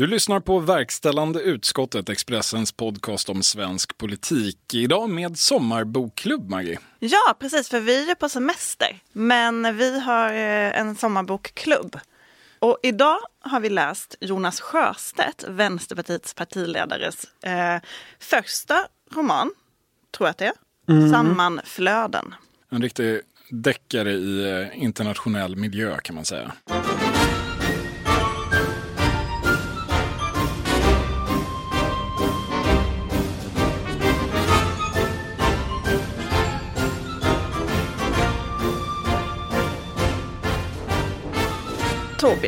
Du lyssnar på Verkställande utskottet, Expressens podcast om svensk politik. Idag med sommarbokklubb, Maggie. Ja, precis, för vi är på semester. Men vi har eh, en sommarbokklubb. Och idag har vi läst Jonas Sjöstedt, Vänsterpartiets partiledares eh, första roman, tror jag att det är. Mm. Sammanflöden. En riktig deckare i eh, internationell miljö kan man säga.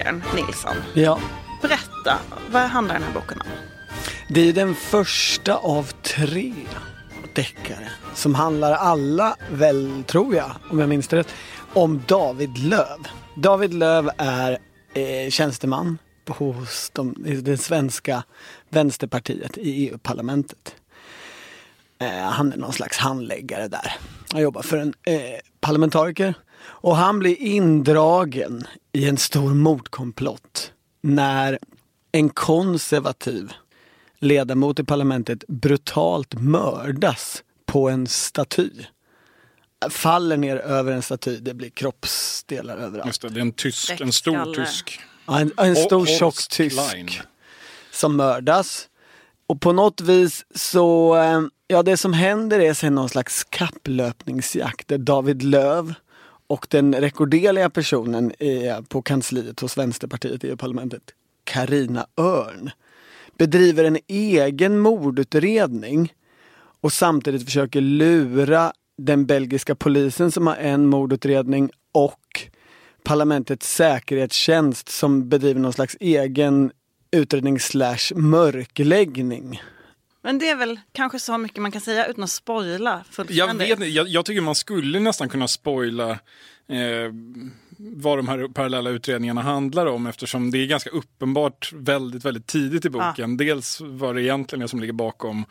Torbjörn Nilsson. Ja. Berätta, vad handlar den här boken om? Det är den första av tre deckare som handlar alla, väl tror jag, om jag minns det rätt, om David Löv. David Löv är eh, tjänsteman hos de, det svenska vänsterpartiet i EU-parlamentet. Eh, han är någon slags handläggare där. Han jobbar för en eh, parlamentariker och han blir indragen i en stor mordkomplott när en konservativ ledamot i parlamentet brutalt mördas på en staty. Faller ner över en staty, det blir kroppsdelar överallt. Just det, det är en tysk, en stor tysk. Ja, en, en stor tjock tysk som mördas. Och på något vis så, eh, ja det som händer är sen någon slags kapplöpningsjakt där David Löv och den rekorderliga personen är på kansliet hos Vänsterpartiet i EU-parlamentet, Karina Örn, bedriver en egen mordutredning och samtidigt försöker lura den belgiska polisen som har en mordutredning och parlamentets säkerhetstjänst som bedriver någon slags egen utredning slash mörkläggning. Men det är väl kanske så mycket man kan säga utan att spoila Jag, vet, jag, jag tycker man skulle nästan kunna spoila eh, vad de här parallella utredningarna handlar om eftersom det är ganska uppenbart väldigt, väldigt tidigt i boken. Ja. Dels vad det egentligen är som ligger bakom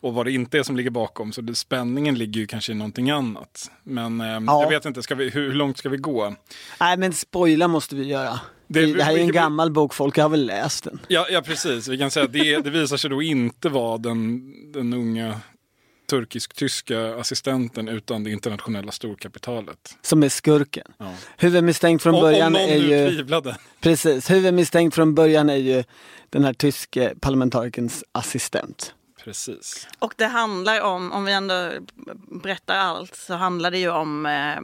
och vad det inte är som ligger bakom. Så det, spänningen ligger ju kanske i någonting annat. Men eh, ja. jag vet inte, ska vi, hur, hur, långt ska vi gå? Nej men spoila måste vi göra. Det, det här är en gammal bok, folk har väl läst den. Ja, ja precis, vi kan säga att det, det visar sig då inte vara den, den unga turkisk-tyska assistenten utan det internationella storkapitalet. Som är skurken. Ja. Huvudmisstänkt från början om, om är ju... Tvivlade. Precis, huvudmisstänkt från början är ju den här tyske parlamentarikerns assistent. Precis. Och det handlar om, om vi ändå berättar allt, så handlar det ju om eh,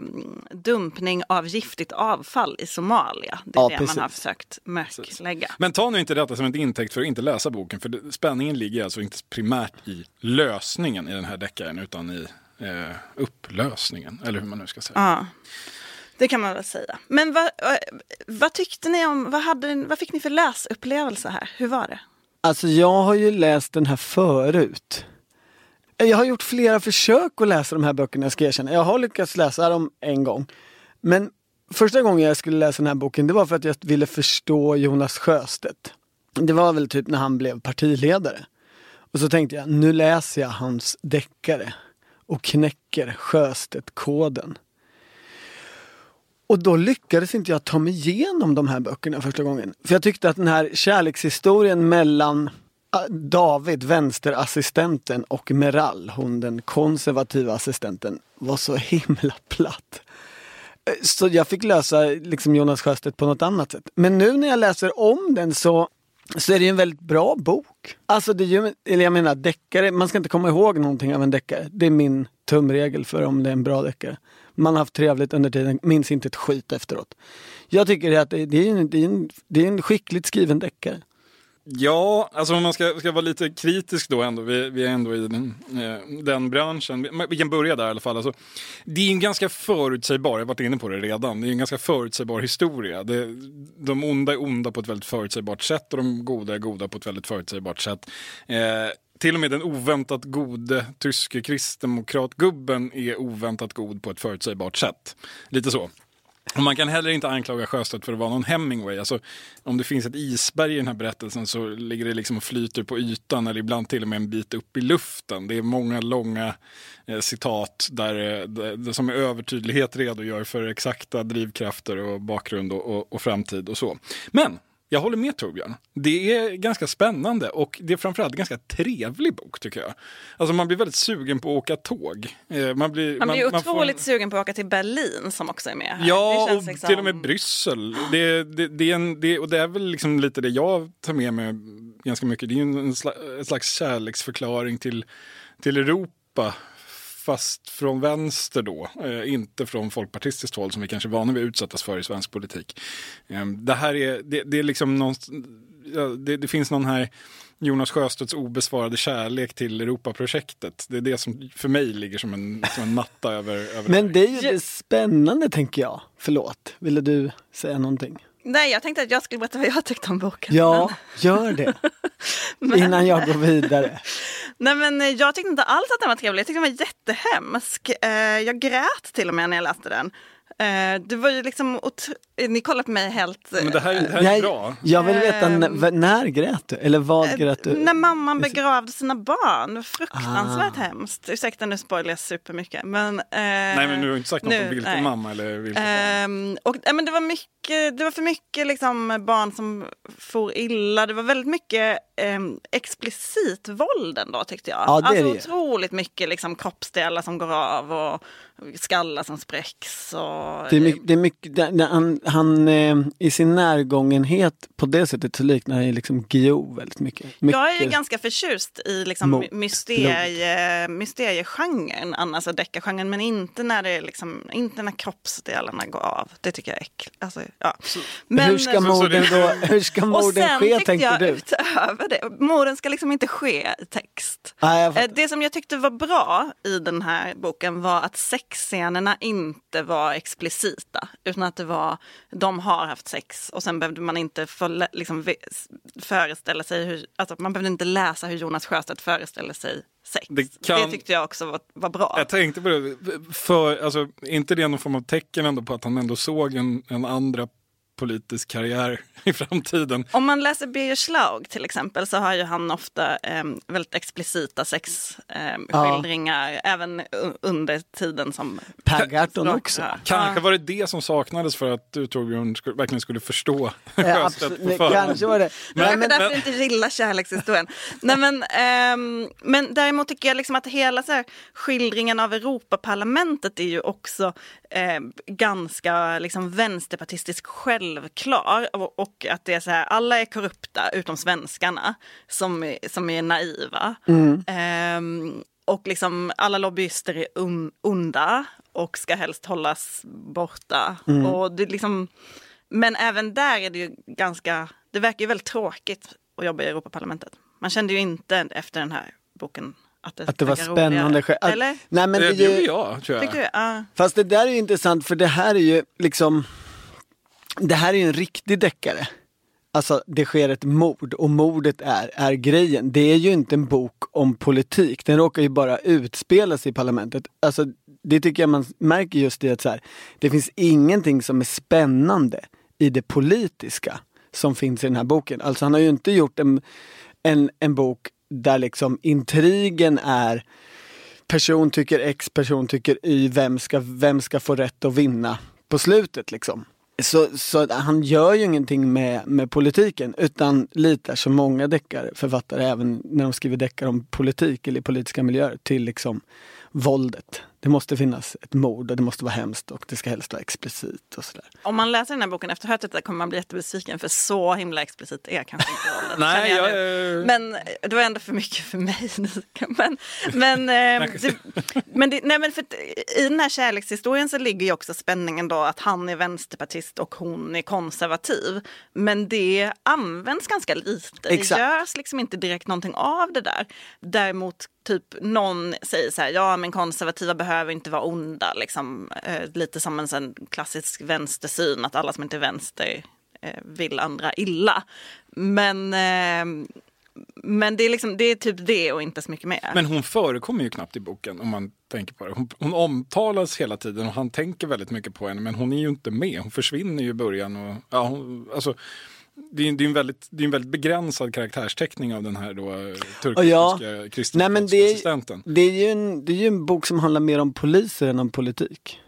dumpning av giftigt avfall i Somalia. Det är ja, det precis. man har försökt mörklägga. Men ta nu inte detta som en intäkt för att inte läsa boken, för spänningen ligger alltså inte primärt i lösningen i den här deckaren, utan i eh, upplösningen, eller hur man nu ska säga. Ja. Det kan man väl säga. Men vad, vad tyckte ni om, vad, hade, vad fick ni för läsupplevelse här? Hur var det? Alltså jag har ju läst den här förut. Jag har gjort flera försök att läsa de här böckerna, jag ska erkänna. Jag har lyckats läsa dem en gång. Men första gången jag skulle läsa den här boken, det var för att jag ville förstå Jonas Sjöstedt. Det var väl typ när han blev partiledare. Och så tänkte jag, nu läser jag hans deckare och knäcker Sjöstedt-koden. Och då lyckades inte jag ta mig igenom de här böckerna första gången. För jag tyckte att den här kärlekshistorien mellan ah, David, vänsterassistenten, och Meral, hon den konservativa assistenten, var så himla platt. Eh, så jag fick lösa liksom Jonas Sjöstedt på något annat sätt. Men nu när jag läser om den så, så är det ju en väldigt bra bok. Alltså det är ju, eller jag menar deckare, man ska inte komma ihåg någonting av en deckare. Det är min tumregel för om det är en bra deckare. Man har haft trevligt under tiden, minns inte ett skit efteråt. Jag tycker att det, det, är, en, det, är, en, det är en skickligt skriven deckare. Ja, alltså om man ska, ska vara lite kritisk då ändå, vi, vi är ändå i den, eh, den branschen. Vi kan börja där i alla fall. Alltså, det är en ganska förutsägbar, jag har varit inne på det redan, det är en ganska förutsägbar historia. Det, de onda är onda på ett väldigt förutsägbart sätt och de goda är goda på ett väldigt förutsägbart sätt. Eh, till och med den oväntat gode tyske kristdemokratgubben är oväntat god på ett förutsägbart sätt. Lite så. Och man kan heller inte anklaga Sjöstedt för att vara någon Hemingway. Alltså, om det finns ett isberg i den här berättelsen så ligger det liksom och flyter på ytan eller ibland till och med en bit upp i luften. Det är många långa eh, citat där, eh, där, som med övertydlighet redogör för exakta drivkrafter och bakgrund och, och, och framtid och så. Men jag håller med Torbjörn. Det är ganska spännande och det är framförallt en ganska trevlig bok tycker jag. Alltså man blir väldigt sugen på att åka tåg. Eh, Man blir, Man blir får- otroligt sugen på att åka till Berlin som också är med här. Ja, och liksom- till och med Bryssel. Det, det, det är en, det, och det är väl liksom lite det jag tar med mig ganska mycket. Det är ju en slags kärleksförklaring till, till Europa. Fast från vänster då, eh, inte från folkpartistiskt håll som vi kanske är vana vid att utsättas för i svensk politik. Eh, det här är, det, det är liksom någon, ja, det, det finns någon här Jonas Sjöstedts obesvarade kärlek till Europaprojektet. Det är det som för mig ligger som en, som en matta över, över. Men det är ju det spännande tänker jag. Förlåt, ville du säga någonting? Nej, jag tänkte att jag skulle berätta vad jag tyckte om boken. Ja, gör det. Innan jag går vidare. Nej men eh, jag tyckte inte alls att den var trevlig, jag tyckte den var jättehemsk. Eh, jag grät till och med när jag läste den. Eh, det var ju liksom, ot- ni kollar på mig helt... eh, Men det här, det här är Jag, bra. jag vill veta, Ehm. när, grät du? Eller vad grät du? När mamman begravde sina barn, fruktansvärt Ah. hemskt. Ursäkta nu spoilar jag supermycket. Men, eh, Nej men du har inte sagt något nu, om vilken nej. mamma eller vilket barn. Ehm, och, ja, men det, var mycket, det var för mycket liksom, barn som for illa. Det var väldigt mycket um, explicit våld ändå tyckte jag. Är alltså otroligt mycket liksom, kroppsdelar som går av och skallar som spräcks. Och, Det är mycket, det är mycket det- han, han eh, i sin närgångenhet på det sättet så liknar han liksom Guillou väldigt mycket. mycket. Jag är ju ganska förtjust i liksom mysterie, mysteriegenren, annars deckargenren, men inte när, det är liksom, inte när kroppsdelarna går av. Det tycker jag är äckligt. Alltså, ja. Men, hur ska morden då, hur ska morden ske tänkte jag du? Utöver det, morden ska liksom inte ske i text. Nej, jag fattar. Det som jag tyckte var bra i den här boken var att sexscenerna inte var explicita. Utan att det var, de har haft sex och sen behövde man inte få, lä- liksom, föreställa sig hur, alltså man behövde inte läsa hur Jonas Sjöstedt föreställer sig sex. Det Det, kan- tyckte jag också var, var bra. Jag tänkte på det, för, alltså, inte det någon form av tecken ändå på att han ändå såg en, en andra politisk karriär i framtiden. Om man läser Birger Schlaug till exempel så har ju han ofta eh, väldigt explicita sexskildringar även u- under tiden som Per Gahrton också. Ja. Kanske var det det som saknades för att du Torbjörn skulle, verkligen skulle förstå Ja, Sjöstedt absolut, på kanske var det. Nej, Kanske men, därför jag inte gillar kärlekshistorien. Nej, men, ehm, men däremot tycker jag liksom att hela så här, skildringen av Europaparlamentet är ju också eh, ganska liksom, vänsterpartistisk självklar. Och, att det är så här, alla är korrupta utom svenskarna som, är- som är naiva. Ehm, och liksom alla lobbyister är un, onda och ska helst hållas borta. Och det är liksom, men även där är det ju ganska, det verkar ju väldigt tråkigt att jobba i Europaparlamentet. Man kände ju inte efter den här boken att det, att det var spännande. Att- Eller? Nej, men det, gjorde jag, tror jag. Tycker du? Ja. fast det där är ju intressant för det här är ju liksom det här är ju en riktig deckare. Alltså det sker ett mord och mordet är, är grejen. Det är ju inte en bok om politik. Den råkar ju bara utspela sig i parlamentet. Alltså det tycker jag man märker just i att så här, det finns ingenting som är spännande i det politiska som finns i den här boken. Alltså han har ju inte gjort en, en, en bok där liksom intrigen är person tycker X, person tycker Y, vem ska, vem ska få rätt att vinna på slutet liksom. Så, så han gör ju ingenting med, med politiken utan litar som många deckare, författare även när de skriver deckare om politik eller i politiska miljöer till liksom våldet. Det måste finnas ett mord och det måste vara hemskt och det ska helst vara explicit och sådär. Om man läser den här boken efter att ha hört detta kommer man bli jättebesviken för så himla explicit är kanske inte våldet. Nej, jag, nu. eh, Men det var ändå för mycket för mig. men, men, eh, det, men, det, nej, men för i den här kärlekshistorien så ligger ju också spänningen då att han är vänsterpartist och hon är konservativ. Men det används ganska lite. Exakt. Det görs liksom inte direkt någonting av det där. Däremot typ någon säger så här, ja men konservativa behöver inte vara onda. Liksom, eh, lite som en sån klassisk vänstersyn, att alla som inte är vänster eh, vill andra illa. Men, eh, men det, är liksom, det är typ det och inte så mycket mer. Men hon förekommer ju knappt i boken om man tänker på det. Hon, hon omtalas hela tiden och han tänker väldigt mycket på henne men hon är ju inte med. Hon försvinner ju i början. Och, ja, hon, alltså, det, är, det, är en väldigt, det är en väldigt begränsad karaktärsteckning av den här då, eh, turkiska Ja. kristdemokratiska assistenten. Det är, ju en, det är ju en bok som handlar mer om poliser än om politik.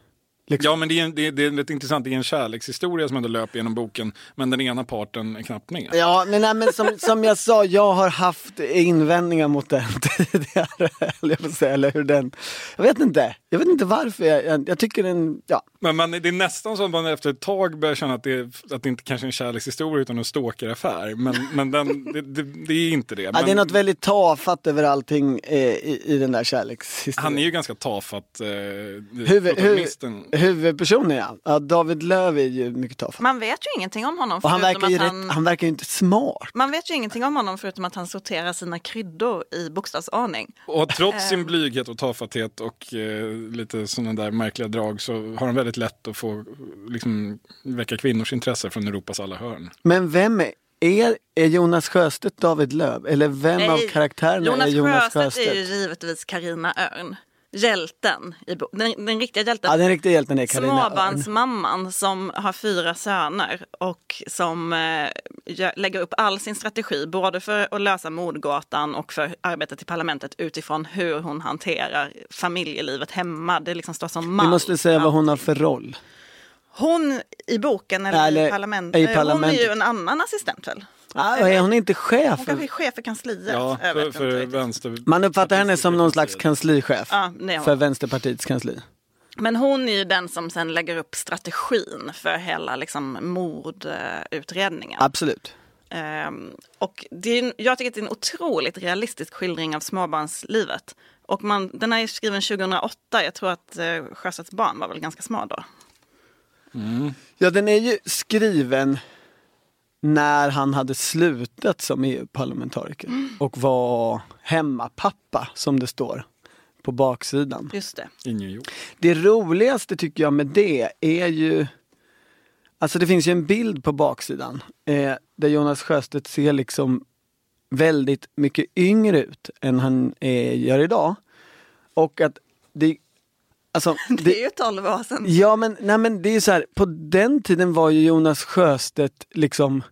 Liksom. Ja, men det är, det, är, det är lite intressant. Det är en kärlekshistoria som ändå löper genom boken, men den ena parten är knappt med. Ja, men, nej, men som, som jag sa, jag har haft invändningar mot den tidigare. Eller, jag får säga, eller hur den... Jag vet inte. Jag vet inte varför. Jag, jag, jag tycker den... Ja. Men man, det är nästan så att man efter ett tag börjar känna att det, att det inte kanske är en kärlekshistoria utan en stalkeraffär. Men, men den, det, det, det är inte det. Ja, Men det är något väldigt tafatt över allting eh, i, i den där kärlekshistorien. han är ju ganska tafatt, eh, Huvud, huvud, protagonisten. Huvudpersonen ja. ja. David Löv är ju mycket tafatt. Man vet ju ingenting om honom Och han förutom verkar ju att rätt, han... han verkar ju inte smart. Man vet ju ingenting om honom förutom att han sorterar sina kryddor i bokstavsordning. Och trots Ehm. sin blyghet och tafatthet och eh, lite sådana där märkliga drag så har han väldigt lätt att få liksom, väcka kvinnors intresse från Europas alla hörn. Men vem är, är, är Jonas Sjöstedt David Löv? Eller vem av karaktärerna Jonas är Jonas Sjöstedt, Sjöstedt? är ju givetvis Karina Örn. Hjälten, i bo- den, den riktiga hjälten. Ja, den riktiga hjälten är Carina. Småbarnsmamman som har fyra söner och som eh, lägger upp all sin strategi både för att lösa mordgåtan och för arbetet i parlamentet utifrån hur hon hanterar familjelivet hemma. Det liksom står som mall. Vi måste säga vad hon har för roll. Hon i boken eller, Eller i, parlament, i eh, Hon är parlamentet. ju en annan assistent väl? Ah, är hon inte chef? Hon kanske är chef för kansliet. Ja, för, för vänster... Man uppfattar henne som någon slags kanslichef Ja, är hon. för Vänsterpartiets kansli. Men hon är ju den som sen lägger upp strategin för hela liksom, mordutredningen. Absolut. Ehm, och det är, jag tycker att det är en otroligt realistisk skildring av småbarnslivet. Och man, den är ju skriven 2008, jag tror att eh, Sjöstedts barn var väl ganska små då. Ja, den är ju skriven när han hade slutat som EU-parlamentariker och var hemmapappa som det står på baksidan. Just det. I New York. Det roligaste tycker jag med det är ju Alltså det finns ju en bild på baksidan eh, där Jonas Sjöstedt ser liksom väldigt mycket yngre ut än han eh, gör idag. Och att det, alltså, Det är ju 12 år sedan. Ja men, nej, men det är så här, på den tiden var ju Jonas Sjöstedt liksom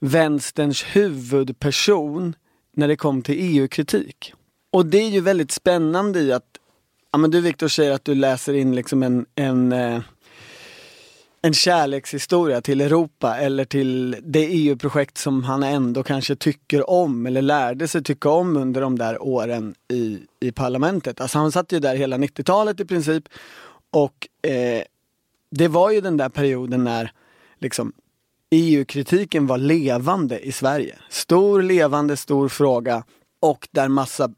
vänsterns huvudperson när det kom till EU-kritik. Och det är ju väldigt spännande i att, ja men du Viktor säger att du läser in liksom en, en, eh, en kärlekshistoria till Europa eller till det EU-projekt som han ändå kanske tycker om eller lärde sig tycka om under de där åren i, i parlamentet. Alltså han satt ju där hela 90-talet i princip och eh, det var ju den där perioden när liksom EU-kritiken var levande i Sverige. Stor, levande, stor fråga och där massa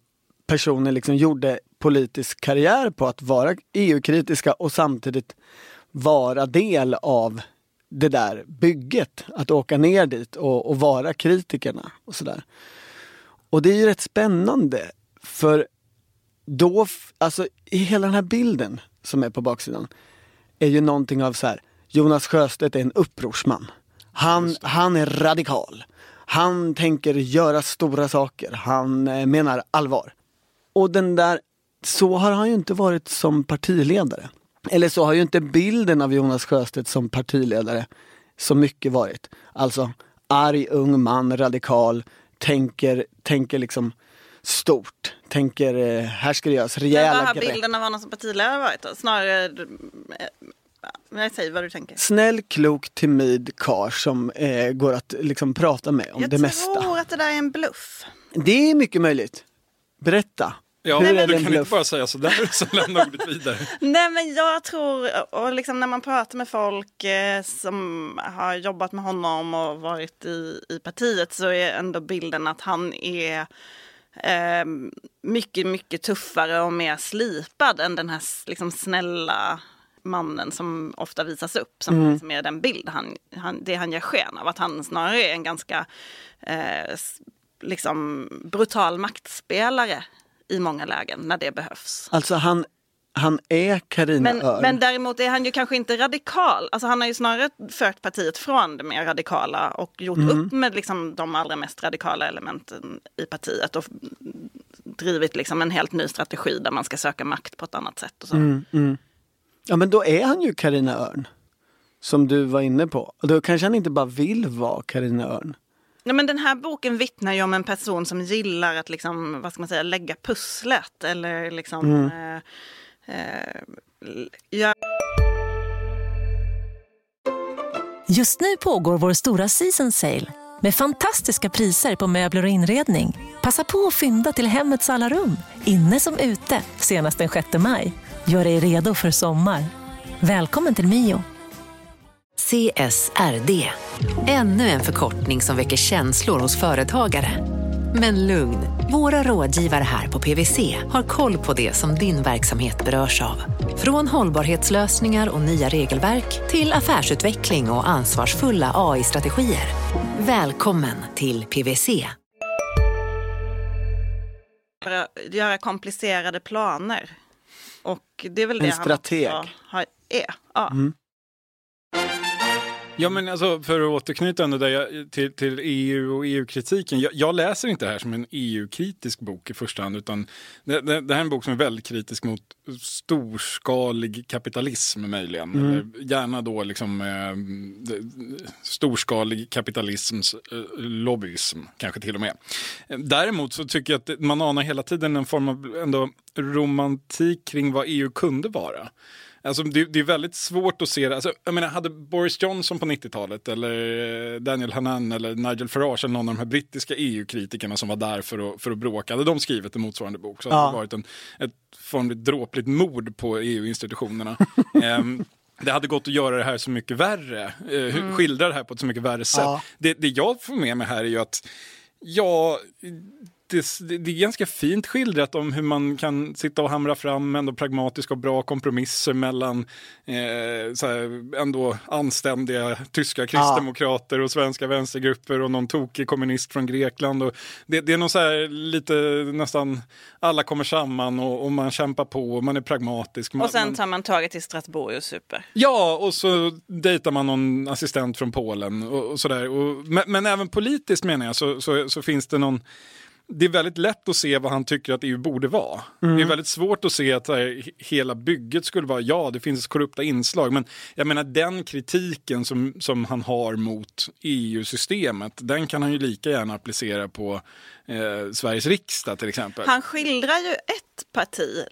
personer liksom gjorde politisk karriär på att vara EU-kritiska och samtidigt vara del av det där bygget. Att åka ner dit och, och vara kritikerna och sådär. Och det är ju rätt spännande för då, alltså i hela den här bilden som är på baksidan är ju någonting av så här, Jonas Sjöstedt är en upprorsman. Han, han är radikal. Han tänker göra stora saker. Han eh, menar allvar. Och den där, så har han ju inte varit som partiledare. Eller så har ju inte bilden av Jonas Sjöstedt som partiledare så mycket varit. Alltså arg ung man, radikal, tänker, tänker liksom stort. Tänker, eh, här ska det göras Men vad rejäla har bilden av honom som partiledare varit då? Snarare, eh, nej, säg vad du tänker. Snäll, klok, timid karl som eh, går att liksom prata med om Jag det tror mesta. att det där är en bluff. Det är mycket möjligt. Berätta. Ja, Hur är du det en kan inte bara säga sådär och så lämna ordet vidare. Nej men jag tror, och liksom när man pratar med folk eh, som har jobbat med honom och varit i, i partiet så är ändå bilden att han är eh, mycket, mycket tuffare och mer slipad än den här liksom snälla mannen som ofta visas upp. Som, som är den bild han, han, det han ger sken av. Att han snarare är en ganska eh, liksom brutal maktspelare i många lägen när det behövs. Alltså han, han är Carina Men, Örn. men däremot är han ju kanske inte radikal. Alltså han har ju snarare fört partiet från det mer radikala och gjort Mm. upp med liksom de allra mest radikala elementen i partiet och drivit liksom en helt ny strategi där man ska söka makt på ett annat sätt. Och så. Mm, Ja men då är han ju Carina Örn. Som du var inne på. Och då kanske han inte bara vill vara Carina Örn. Nej, men den här boken vittnar ju om en person som gillar att liksom, vad ska man säga, lägga pusslet eller liksom Mm. eh, eh, göra Just nu pågår vår stora season sale med fantastiska priser på möbler och inredning. Passa på att fynda till hemmets alla rum, inne som ute, senast den 6 maj. Gör dig redo för sommar. Välkommen till Mio. CSRD. Ännu en förkortning som väcker känslor hos företagare. Men lugn, våra rådgivare här på PWC har koll på det som din verksamhet berörs av. Från hållbarhetslösningar och nya regelverk till affärsutveckling och ansvarsfulla AI-strategier. Välkommen till PWC. Göra, göra komplicerade planer. Och det är väl det En han strateg. också har, är. Ja. Ja, men alltså, för att återknyta ändå där till, till EU och EU-kritiken. Jag, jag läser inte det här som en EU-kritisk bok i första hand. Utan det, det, det här är en bok som är väldigt kritisk mot storskalig kapitalism möjligen. Eller gärna då liksom eh, storskalig kapitalisms eh, lobbyism kanske till och med. Däremot så tycker jag att man anar hela tiden en form av ändå romantik kring vad EU kunde vara. Alltså, det, det är väldigt svårt att se det. Alltså, jag menar, hade Boris Johnson på 90-talet eller eh, Daniel Hannan eller Nigel Farage eller någon av de här brittiska EU-kritikerna som var där för att, för att bråka, hade de skrivit en motsvarande bok så hade Ja. det varit en, ett formligt dråpligt mord på EU-institutionerna. Ehm, det hade gått att göra det här så mycket värre, eh, skildra det här på ett så mycket värre sätt. Ja. Det, det jag får med mig här är ju att, ja, det, det är ganska fint skildrat om hur man kan sitta och hamra fram ändå pragmatiska och bra kompromisser mellan eh, här, ändå anständiga tyska kristdemokrater och svenska vänstergrupper och någon tokig kommunist från Grekland. Och det, det är nog så här lite nästan alla kommer samman och, och man kämpar på och man är pragmatisk. Man, Och sen tar man tåget till Strasbourg och super. Ja, och så dejtar man någon assistent från Polen och, och sådär. Men, men även politiskt menar jag så, så, så finns det någon det är väldigt lätt att se vad han tycker att EU borde vara. Det är väldigt svårt att se att här, he- hela bygget skulle vara, ja det finns korrupta inslag, men jag menar den kritiken som, som han har mot EU-systemet, den kan han ju lika gärna applicera på eh, Sveriges riksdag till exempel. Han skildrar ju ett parti,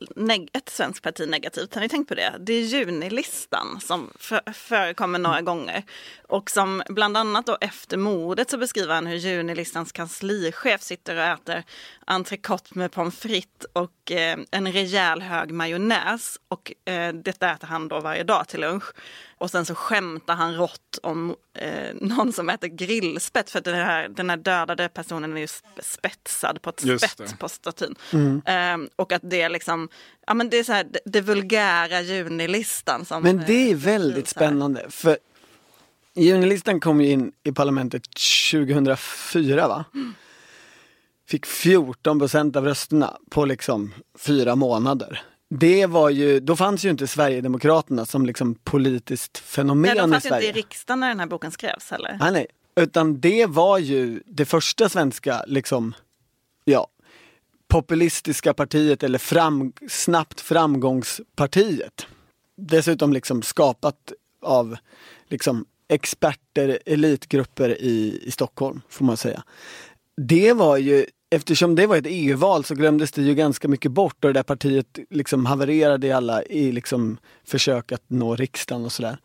ett svenskt parti negativt. Har ni tänkt på det? Det är Junilistan som för- förekommer några gånger. Och som bland annat då efter mordet så beskriver han hur Junilistans kanslichef sitter och äter entrecote med pommes frites och eh, en rejäl hög majonnäs. Och eh, detta äter han då varje dag till lunch. Och sen så skämtar han rått om eh, någon som äter grillspett för att den här, den här dödade personen är ju sp- spetsad på ett Just spett det. på statyn. Ehm, och att det är liksom, ja men det är så här, det, det vulgära junilistan som... Men det är eh, väldigt spännande. För Junilistan kom ju in i parlamentet 2004 va? Fick 14 procent av rösterna på liksom fyra månader. Det var ju, då fanns ju inte Sverigedemokraterna som liksom politiskt fenomen Nej, de i fanns inte i riksdagen när den här boken skrevs heller. Nej, nej. Utan det var ju det första svenska, liksom, ja, populistiska partiet eller fram, snabbt framgångspartiet. Dessutom liksom skapat av liksom experter, elitgrupper i, i Stockholm, får man säga. Det var ju, eftersom det var ett EU-val så glömdes det ju ganska mycket bort och det där partiet liksom havererade i alla i liksom försök att nå riksdagen och sådär.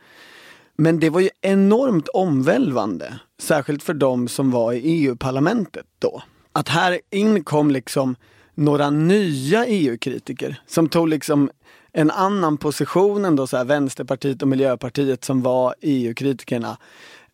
Men det var ju enormt omvälvande, särskilt för de som var i EU-parlamentet då. Att här in kom liksom några nya EU-kritiker som tog liksom en annan position än då så här Vänsterpartiet och Miljöpartiet som var EU-kritikerna.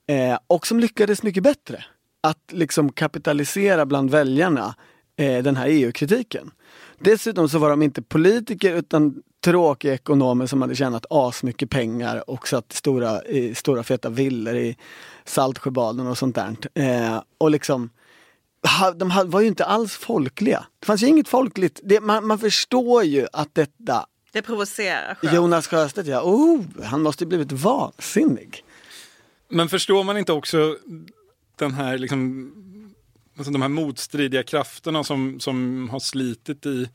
Eh, och som lyckades mycket bättre att liksom kapitalisera bland väljarna eh, den här EU-kritiken. Dessutom så var de inte politiker utan tråkiga ekonomer som hade tjänat asmycket pengar och satt stora, i stora feta villor i Saltsjöbaden och sånt där. Eh, och liksom ha- de ha- var ju inte alls folkliga. Det fanns ju inget folkligt. Det, man, man förstår ju att detta Det provocerar skönt. Jonas Sjöstedt, ja, oh, han måste ju blivit vansinnig. Men förstår man inte också den här liksom, alltså de här motstridiga krafterna som, som har slitit i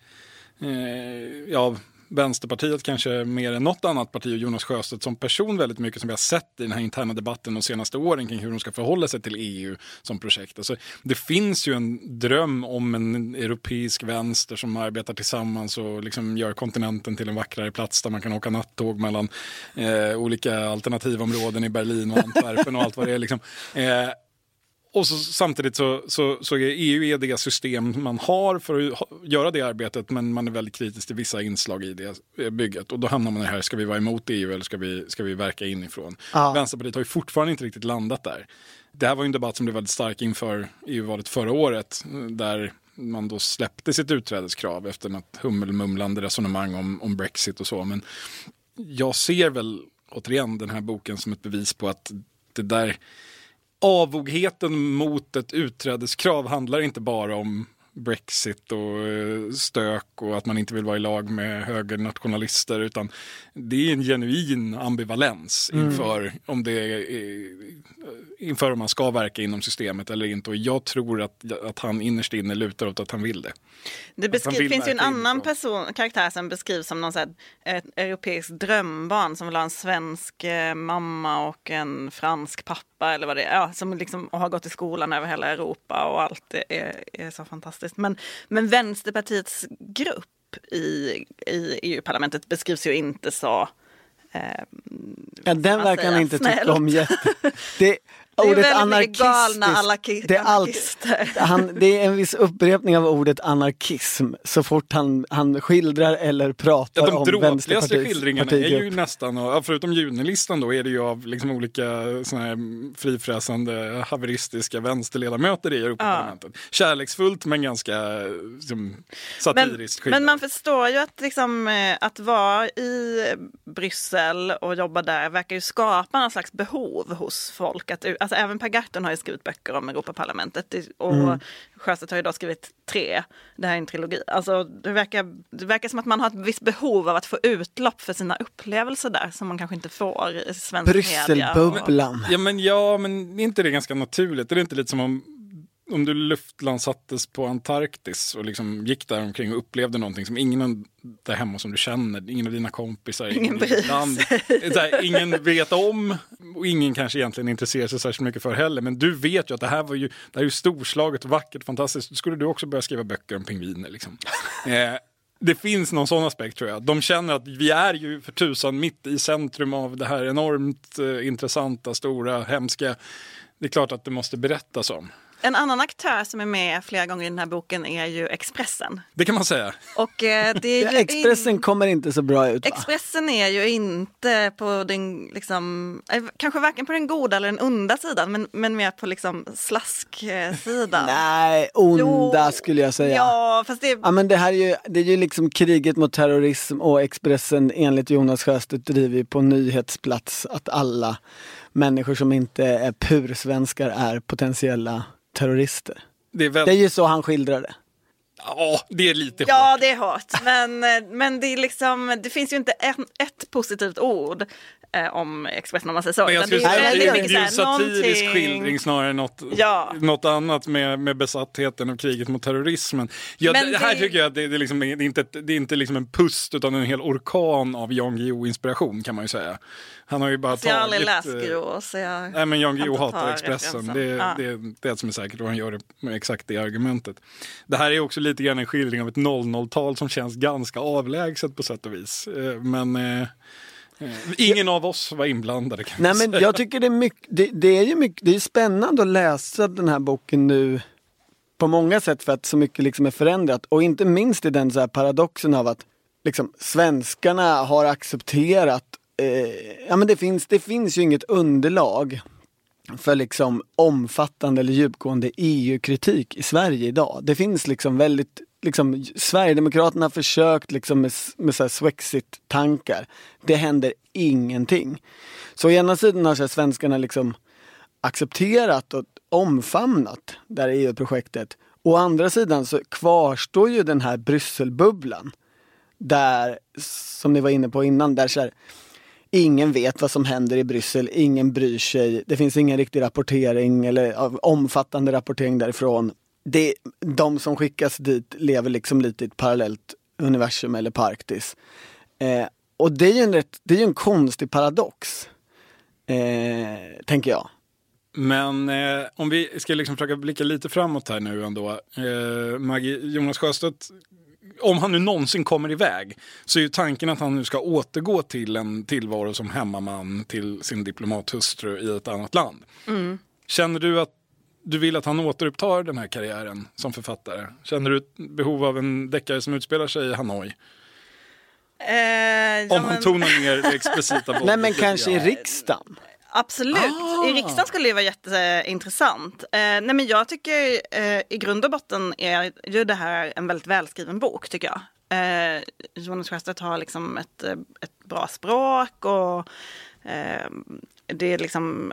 eh, ja, Vänsterpartiet kanske mer än något annat parti och Jonas Sjöstedt som person väldigt mycket som vi har sett i den här interna debatten de senaste åren kring hur de ska förhålla sig till EU som projekt. Alltså, det finns ju en dröm om en europeisk vänster som arbetar tillsammans och liksom gör kontinenten till en vackrare plats där man kan åka nattåg mellan eh, olika alternativområden i Berlin och Antwerpen och allt vad det är. Liksom. Eh, och så, samtidigt så, så, så är EU är det system man har för att göra det arbetet men man är väldigt kritisk till vissa inslag i det eh, bygget. Och då hamnar man här, ska vi vara emot EU eller ska vi, ska vi verka inifrån? Ja. Vänsterpartiet har ju fortfarande inte riktigt landat där. Det här var ju en debatt som blev väldigt stark inför EU-valet förra året där man då släppte sitt utträdeskrav efter något hummelmumlande resonemang om, om Brexit och så. Men jag ser väl återigen den här boken som ett bevis på att det där avogheten mot ett utträdeskrav handlar inte bara om Brexit och eh, stök och att man inte vill vara i lag med högernationalister utan det är en genuin ambivalens mm. inför mm. om det är, inför om man ska verka inom systemet eller inte och jag tror att, att han innerst inne lutar åt att han vill det. Det beskri- finns ju en annan person, karaktär som beskrivs som någon så här, ett europeiskt drömbarn som vill ha en svensk eh, mamma och en fransk pappa eller vad det är. Ja, som liksom har gått i skolan över hela Europa och allt är, är så fantastiskt. Men, men Vänsterpartiets grupp i, i EU-parlamentet beskrivs ju inte så eh, Ja, den verkar han inte tycka om jätte... Det, ordet väldigt galna anarki det är, allt, han, det är en viss upprepning av ordet anarkism så fort han, han skildrar eller pratar ja, om Vänsterpartiets De skildringarna är ju nästan, förutom junilistan då, är det ju av liksom olika såna här frifräsande haveristiska vänsterledamöter i Europaparlamentet. Ja. Kärleksfullt men ganska liksom, satiriskt men, men, man förstår ju att, liksom, eh, att vara i Bryssel och jobba där verkar ju skapa någon slags behov hos folk att alltså även Per Gahrton har ju skrivit böcker om Europaparlamentet och mm. Sjöstedt har ju då skrivit tre. Det här är en trilogi. Alltså det verkar, det verkar som att man har ett visst behov av att få utlopp för sina upplevelser där som man kanske inte får i svensk Brysselbubblan. Ja men ja, men är inte det ganska naturligt? Är det inte lite som om om du luftlandsattes på Antarktis och liksom gick där omkring och upplevde någonting som ingen där hemma som du känner, ingen av dina kompisar, ingen, ingen, land, här, ingen vet om och ingen kanske egentligen intresserar sig särskilt mycket för heller. Men du vet ju att det här var ju, det här är ju storslaget, vackert, fantastiskt. Då skulle du också börja skriva böcker om pingviner. Liksom. Eh, det finns någon sån aspekt tror jag. De känner att vi är ju för tusan mitt i centrum av det här enormt eh, intressanta, stora, hemska. Det är klart att det måste berättas om. En annan aktör som är med flera gånger i den här boken är ju Expressen. Det kan man säga. Och, eh, det är Expressen in... kommer inte så bra ut. Va? Expressen är ju inte på den, liksom, eh, kanske varken på den goda eller den onda sidan, men, men mer på liksom slasksidan. Nej, onda jo, skulle jag säga. Ja, fast det... Ja, men det här är ju, det är ju liksom kriget mot terrorism och Expressen enligt Jonas Sjöstedt driver på nyhetsplats att alla människor som inte är pursvenskar är potentiella terrorister. Det är, väl... det är ju så han skildrar det. Ja, det är lite hårt. Ja, det är hårt. Men, men det, är liksom, det finns ju inte ett, ett positivt ord eh, om Expressen om man säger så. Men jag skulle säga det, är, det är en satirisk någonting... skildring snarare än något, ja. något annat med, med besattheten och kriget mot terrorismen. Ja, det, det, här tycker jag att det, det, liksom, det är inte, det är inte liksom en pust utan en hel orkan av Jan Guillou-inspiration kan man ju säga. Han har ju bara så jag har aldrig läst Guillou så jag Nej men Jan Guillou hatar Expressen. Det, ja. det, det är det som är säkert och han gör det med exakt det argumentet. Det här är också lite grann en skildring av ett 00-tal som känns ganska avlägset på sätt och vis. Eh, men Eh, ingen av oss var inblandade. Kan Nej, men jag tycker det är, mycket, det, det, är ju mycket, det är spännande att läsa den här boken nu på många sätt för att så mycket liksom är förändrat. Och inte minst i den så paradoxen av att liksom, svenskarna har accepterat, eh, ja men det finns, det finns ju inget underlag för liksom omfattande eller djupgående EU-kritik i Sverige idag. Det finns liksom väldigt liksom, Sverigedemokraterna har försökt liksom med, med så Swexit-tankar. Det händer ingenting. Så å ena sidan har så här, svenskarna liksom accepterat och omfamnat det här EU-projektet. Å andra sidan så kvarstår ju den här Brysselbubblan. Där, som ni var inne på innan, där så här, ingen vet vad som händer i Bryssel, ingen bryr sig. Det finns ingen riktig rapportering eller omfattande rapportering därifrån det, de som skickas dit lever liksom lite i ett parallellt universum eller Parktis. Eh, och det är ju en, rätt, det är ju en konstig paradox. Eh, tänker jag. Men eh, om vi ska liksom försöka blicka lite framåt här nu ändå. Eh, Maggie, Jonas Sjöstedt, om han nu någonsin kommer iväg så är ju tanken att han nu ska återgå till en tillvaro som hemmaman till sin diplomathustru i ett annat land. Känner du att du vill att han återupptar den här karriären som författare? Känner du ett behov av en deckare som utspelar sig i Hanoi? Eh, ja, Om han men- tonar ner det explicita våldet. Nej men kanske i riksdagen. Absolut, Ah. i riksdagen skulle det vara jätteintressant. Eh, nej men jag tycker eh, i grund och botten är ju det här en väldigt välskriven bok tycker jag. Eh, Jonas Sjöstedt har liksom ett, eh, ett bra språk och eh, det är liksom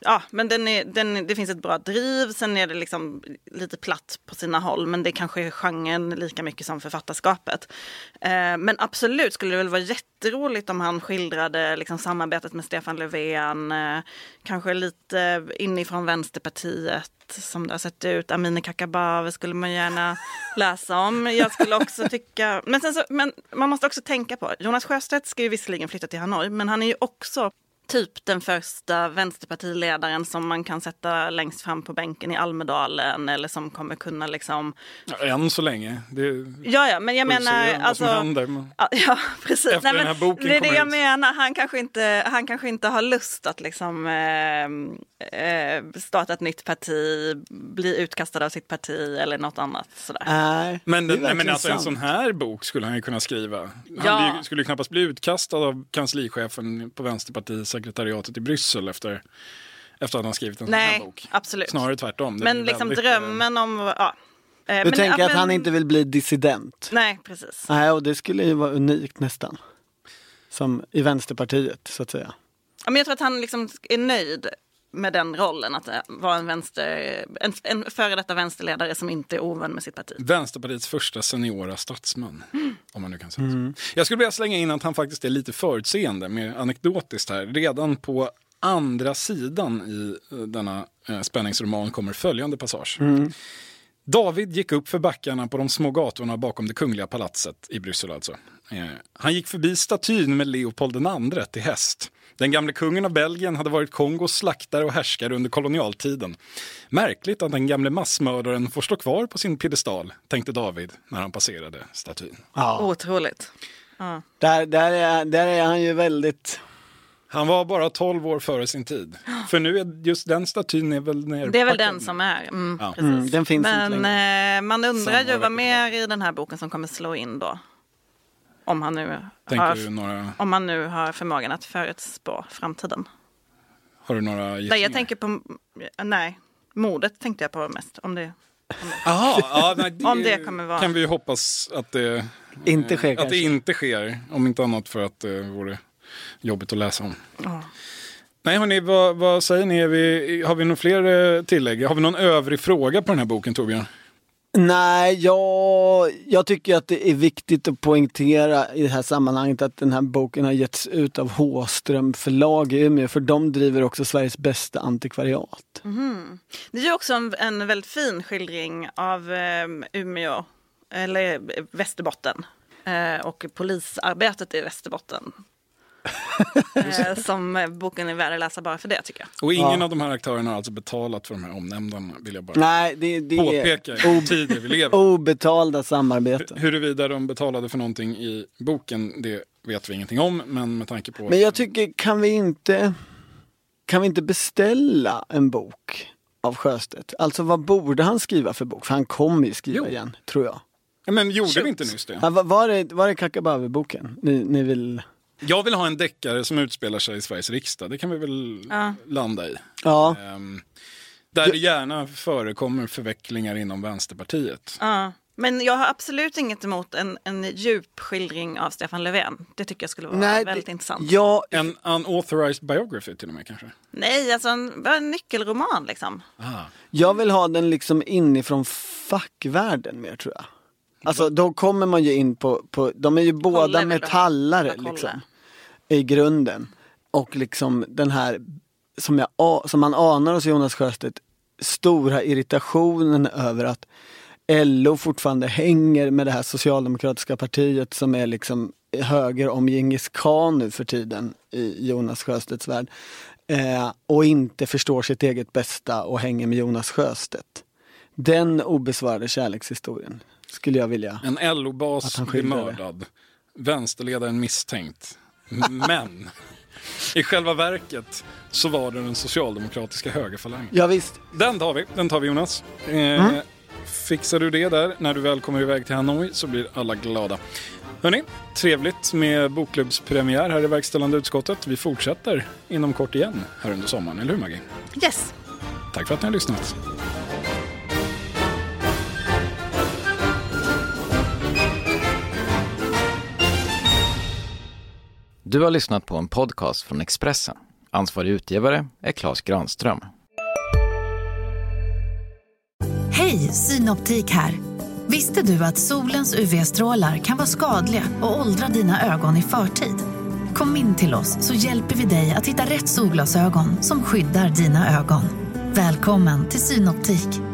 Ja, men den är, den, det finns ett bra driv, sen är det liksom lite platt på sina håll, men det kanske är genren lika mycket som författarskapet. Eh, men absolut skulle det väl vara jätteroligt om han skildrade liksom, samarbetet med Stefan Löfven, eh, kanske lite inifrån Vänsterpartiet som det har sett ut. Amineh Kakabaveh skulle man gärna läsa om. Jag skulle också tycka, men, så, men man måste också tänka på, Jonas Sjöstedt ska ju visserligen flytta till Hanoi, men han är ju också typ den första vänsterpartiledaren som man kan sätta längst fram på bänken i Almedalen eller som kommer kunna liksom... Ja, än så länge. Det, Ja, ja, men jag menar... Alltså, händer, men- Ja, Ja, precis. Efter den här men boken det är det jag ut. menar. Han kanske inte, han kanske inte har lust att liksom, eh, eh, starta ett nytt parti, bli utkastad av sitt parti eller något annat. Sådär. Nej, Men, det är nej, men alltså, en sån här bok skulle han ju kunna skriva. Han Ja. skulle ju knappast bli utkastad av kanslichefen på Vänsterpartisekretariatet i Bryssel efter, efter att han skrivit en sån här Nej, bok. absolut. Snarare tvärtom. Det Men liksom väldigt, eh, drömmen om... Ja. Eh, Du men- tänker ja, att han men- inte vill bli dissident? Nej, precis. Nej, och det skulle ju vara unikt nästan. Som i Vänsterpartiet, så att säga. Ja, men jag tror att han liksom är nöjd med den rollen, att eh, vara en, vänster, en, en före detta vänsterledare som inte är ovän med sitt parti. Vänsterpartiets första seniora statsman. Mm. Om man nu kan säga så. Jag skulle vilja slänga in att han faktiskt är lite förutseende, mer anekdotiskt här. Redan på andra sidan i eh, denna eh, spänningsroman kommer följande passage. David gick upp för backarna på de små gatorna bakom det kungliga palatset i Bryssel alltså. Han gick förbi statyn med Leopold II till häst. Den gamle kungen av Belgien hade varit Kongos slaktare och härskare under kolonialtiden. Märkligt att den gamle massmördaren får stå kvar på sin piedestal, tänkte David när han passerade statyn. Ja. Otroligt. Där, där, är, där är han ju väldigt... Han var bara 12 år före sin tid. För nu är just den statyn är väl nerpackad. Det är väl den som är. Mm, Ja. precis. Mm, den finns inte Men längre. eh, man undrar Samma ju vad mer i den här boken som kommer slå in då. Om han nu, Tänker har, några, om han nu har förmågan att förutspå framtiden. har du några Nej, gissningar? jag tänker på, nej, mordet tänkte jag på mest. Om det, Aha, ja, nej, det, Om det kommer vara- kan vi ju hoppas att det, Inte sker att det inte sker. Om inte annat för att det vore jobbigt att läsa om. Ja. Nej, hörni, vad, vad säger ni? Vi, har vi några fler eh, tillägg? Har vi någon övrig fråga på den här boken, Torbjörn? Nej, jag, jag tycker att det är viktigt att poängtera i det här sammanhanget att den här boken har getts ut av Håström förlag i Umeå, för de driver också Sveriges bästa antikvariat. Mhm. Det är ju också en, en väldigt fin skildring av eh, Umeå, eller Västerbotten. Eh, och polisarbetet i Västerbotten eh, som boken är värd att läsa bara för det tycker jag. Och ingen Ja. av de här aktörerna har alltså betalat för de här omnämndarna, vill jag bara Nej, det, det påpeka är tider vi lever. obetalda samarbeten. Huruvida de betalade för någonting i boken, det vet vi ingenting om, men med tanke på... Men jag tycker, kan vi inte, kan vi inte beställa en bok av Sjöstedt? Alltså vad borde han skriva för bok? För han kommer ju skriva Jo. igen, tror jag. Ja, men gjorde Shoot. vi inte nyss det? Ja, va- var det, var det Kakabaveh-boken ni, ni vill? Jag vill ha en deckare som utspelar sig i Sveriges riksdag, det kan vi väl Ja. landa i. Ja, Ehm, där det gärna förekommer förvecklingar inom Vänsterpartiet. Ja. Men jag har absolut inget emot en, en djup skildring av Stefan Löfven. Det tycker jag skulle vara nej, väldigt det- intressant. Ja, En unauthorized biography till och med kanske? Nej, alltså en, bara en nyckelroman liksom. Ah. jag vill ha den liksom inifrån fackvärlden mer tror jag. Alltså då kommer man ju in på, på de är ju båda metallare liksom. I grunden. Och liksom den här, som, jag, som man anar hos Jonas Sjöstedt, stora irritationen över att LO fortfarande hänger med det här socialdemokratiska partiet som är liksom höger om Djingis khan nu för tiden i Jonas Sjöstedts värld. Eh, och inte förstår sitt eget bästa och hänger med Jonas Sjöstedt. Den obesvarade kärlekshistorien skulle jag vilja. En Att LO-bas han blir mördad. Vänsterledaren misstänkt. Men i själva verket så var det den socialdemokratiska högerfalangen. Ja, visst. Den tar vi, den tar vi Jonas. Eh, Mm. Fixar du det där när du väl kommer iväg till Hanoi så blir alla glada. Hörni, trevligt med bokklubbspremiär här i verkställande utskottet. Vi fortsätter inom kort igen här under sommaren, eller hur Maggie? Yes! Tack för att ni har lyssnat. Du har lyssnat på en podcast från Expressen. Ansvarig utgivare är Klas Granström. Hej, Synoptik här. Visste du att solens UV-strålar kan vara skadliga och åldra dina ögon i förtid? Kom in till oss så hjälper vi dig att hitta rätt solglasögon som skyddar dina ögon. Välkommen till Synoptik.